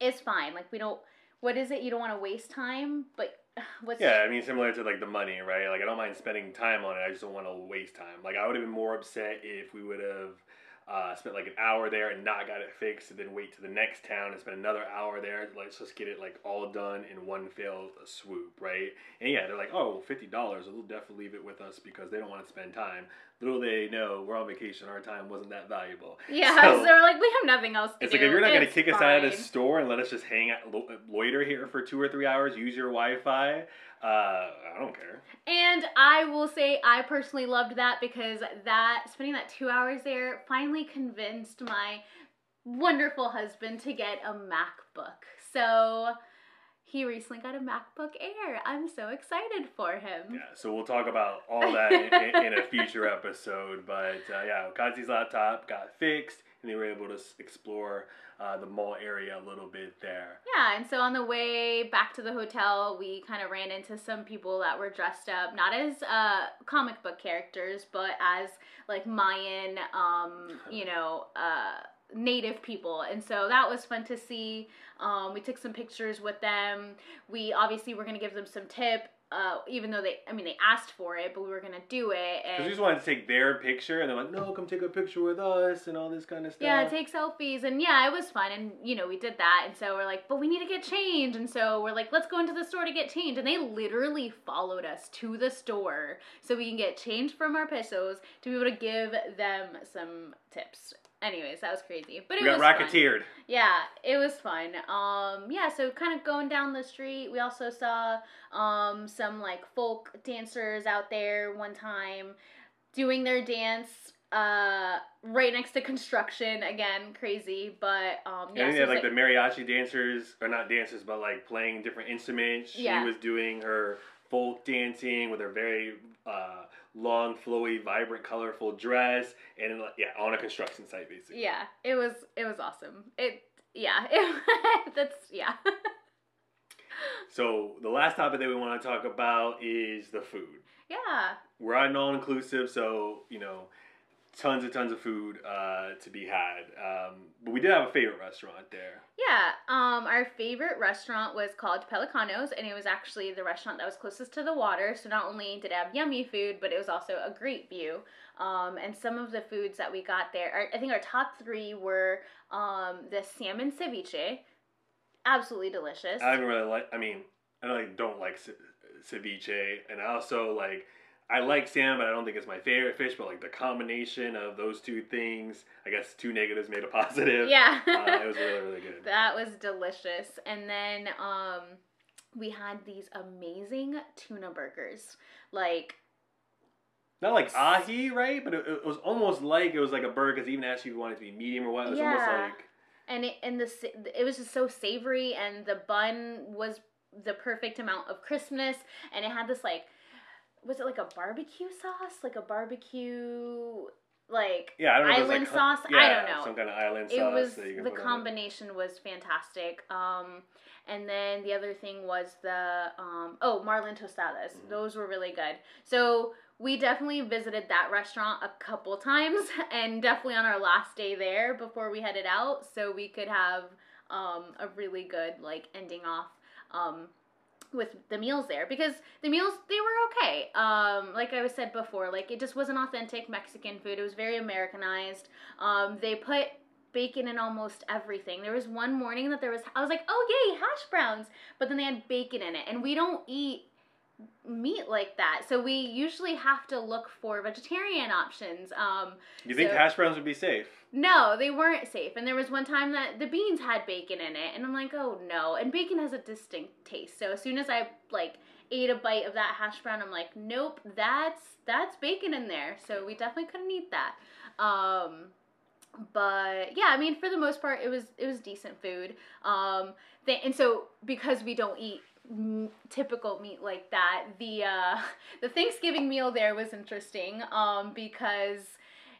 is fine. Like, we don't, what is it? You don't want to waste time, but what's. Yeah, I mean, similar to like the money, right? Like, I don't mind spending time on it. I just don't want to waste time. Like, I would have been more upset if we would have uh, spent like an hour there and not got it fixed, and then wait to the next town and spend another hour there. Let's just get it like all done in one fell swoop, right? And yeah, they're like, oh, fifty dollars. They'll definitely leave it with us because they don't want to spend time. Little they know, we're on vacation. Our time wasn't that valuable. Yeah, So- so, we're like, we have nothing else to do. It's do. like if you're not going to It's kick us out of the store and let us just hang out, lo- loiter here for two or three hours, use your Wi-Fi, Uh, I don't care. And I will say I personally loved that because that spending that two hours there finally convinced my wonderful husband to get a MacBook. So he recently got a MacBook Air. I'm so excited for him. Yeah, so we'll talk about all that in, in, a future episode. But uh, yeah, Kazi's laptop got fixed, and they were able to explore uh, the mall area a little bit there. Yeah, and so on the way back to the hotel, we kind of ran into some people that were dressed up not as uh, comic book characters, but as like Mayan, um, you know, uh, native people. And so that was fun to see. Um, we took some pictures with them. We obviously were going to give them some tip. Uh, even though they, I mean, they asked for it, but we were gonna do it. Because we just wanted to take their picture, and they're like, no, come take a picture with us, and all this kind of stuff. Yeah, take selfies and yeah, it was fun and you know, we did that and so we're like, but we need to get change and so we're like, let's go into the store to get change and they literally followed us to the store so we can get change from our pesos to be able to give them some tips. Anyways, that was crazy. But it we got was fun. racketeered. Yeah, it was fun. Um, yeah, so kind of going down the street, we also saw um some like folk dancers out there one time doing their dance uh right next to construction again crazy but um Yeah, yeah, and so they had it's like the mariachi dancers, or not dancers, but like playing different instruments. Yeah. She was doing her folk dancing with her very uh, long, flowy, vibrant, colorful dress, and yeah, on a construction site basically. yeah it was it was awesome it yeah it, that's yeah So the last topic that we want to talk about is the food. yeah We're on all inclusive, so you know, tons and tons of food uh, to be had. Um, but we did have a favorite restaurant there. Yeah, um, our favorite restaurant was called Pelicanos, and it was actually the restaurant that was closest to the water. So not only did it have yummy food, but it was also a great view. Um, and some of the foods that we got there, our, I think our top three were um, the salmon ceviche, absolutely delicious. I don't really like. I mean, I don't, like, don't like ceviche, and I also like. I like salmon, but I don't think it's my favorite fish. But like the combination of those two things, I guess two negatives made a positive. yeah, uh, it was really really good. that was delicious. And then um, we had these amazing tuna burgers, like Not like ahi, right? But it, it was almost like it was like a burger. Because even asked you if you wanted to be medium or what. It was almost Yeah. like and it and the it was just so savory and the bun was the perfect amount of crispness and it had this like was it like a barbecue sauce like a barbecue like yeah, I don't know. if it was, island like, sauce Yeah, I don't know Some kind of island it sauce. was that you can the combination was fantastic um and then the other thing was the um oh marlin tostadas Mhm. those were really good so we definitely visited that restaurant a couple times and definitely on our last day there before we headed out so we could have um a really good like ending off um with the meals there because the meals they were okay. Um like i was said before like it just wasn't authentic mexican food. It was very americanized. Um they put bacon in almost everything. There was one morning that there was i was like oh yay hash browns! But then they had bacon in it. And we don't eat meat like that so we usually have to look for vegetarian options um You think so- hash browns would be safe? no, they weren't safe. And there was one time that the beans had bacon in it, and I'm like, oh no. And bacon has a distinct taste. So as soon as I like ate a bite of that hash brown, I'm like, nope, that's that's bacon in there. So we definitely couldn't eat that. Um, but yeah, I mean, for the most part, it was it was decent food. Um, and so because we don't eat typical meat like that, the uh, the Thanksgiving meal there was interesting. Um, because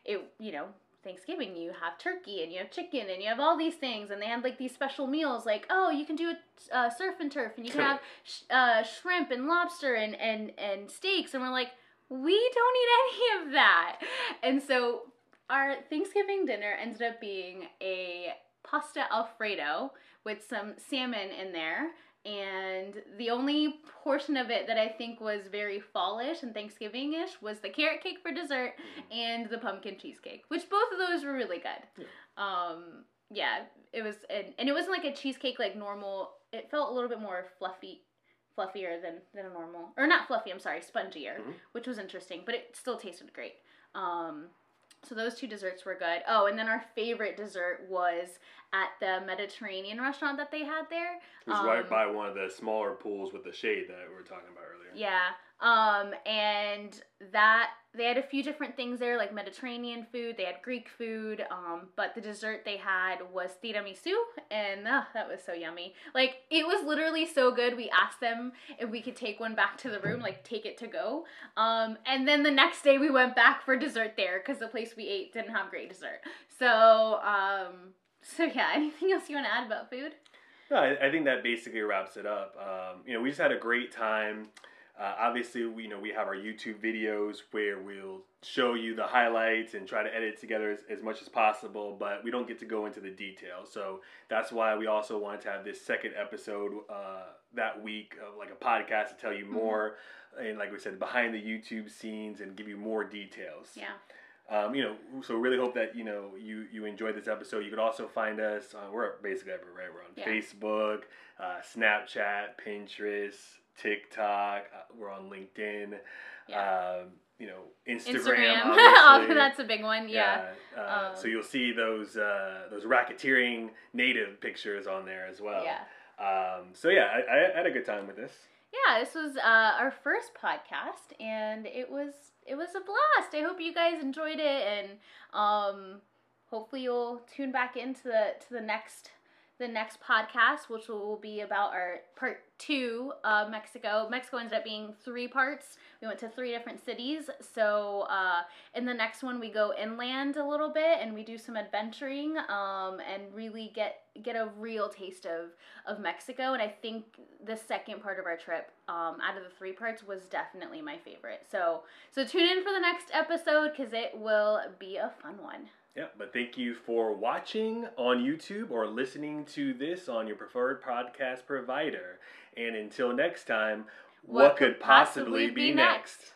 it you know Thanksgiving, you have turkey and you have chicken and you have all these things, and they had like these special meals, like oh, you can do a uh, surf and turf, and you can have sh- uh, shrimp and lobster and and and steaks, and we're like, we don't eat any of that, and so our Thanksgiving dinner ended up being a pasta alfredo with some salmon in there. And the only portion of it that I think was very fallish and Thanksgiving ish was the carrot cake for dessert and the pumpkin cheesecake, which both of those were really good. Um, yeah, it was, and, and it wasn't like a cheesecake like normal. It felt a little bit more fluffy, fluffier than than a normal, or not fluffy. I'm sorry, spongier, Mhm. which was interesting, but it still tasted great. Um, So those two desserts were good. Oh, and then our favorite dessert was at the Mediterranean restaurant that they had there. It was right um, by one of the smaller pools with the shade that we were talking about earlier. Yeah. Um, and that they had a few different things there, like Mediterranean food. They had Greek food. Um, but the dessert they had was tiramisu, and uh, that was so yummy. Like it was literally so good. We asked them if we could take one back to the room, like take it to go. Um, and then the next day we went back for dessert there because the place we ate didn't have great dessert. So, um, so yeah. Anything else you want to add about food? No, I, I think that basically wraps it up. Um, you know, we just had a great time. Uh, obviously, we you know we have our YouTube videos where we'll show you the highlights and try to edit it together as, as much as possible, but we don't get to go into the details. So that's why we also wanted to have this second episode uh, that week of like a podcast to tell you more, mm-hmm. and like we said, behind the YouTube scenes and give you more details. Yeah. Um, you know, so really hope that you know you you enjoyed this episode. You could also find us. Uh, we're basically everywhere. Right? We're on yeah. Facebook, uh, Snapchat, Pinterest, TikTok. Uh, we're on LinkedIn. Yeah. Um, you know, Instagram. Instagram. That's a big one. Yeah. yeah. Uh, um, so you'll see those uh, those racketeering native pictures on there as well. Yeah. Um, so yeah, I, I, had a good time with this. Yeah, this was uh, our first podcast, and it was it was a blast. I hope you guys enjoyed it, and um, hopefully you'll tune back into the to the next the next podcast, which will be about our part two of Mexico. Mexico ended up being three parts. We went to three different cities. So uh, in the next one, we go inland a little bit and we do some adventuring um, and really get get a real taste of of Mexico. And I think the second part of our trip, um, out of the three parts, was definitely my favorite. So so tune in for the next episode because it will be a fun one. Yeah, but thank you for watching on YouTube or listening to this on your preferred podcast provider. And until next time, what, what could possibly, possibly be next? next?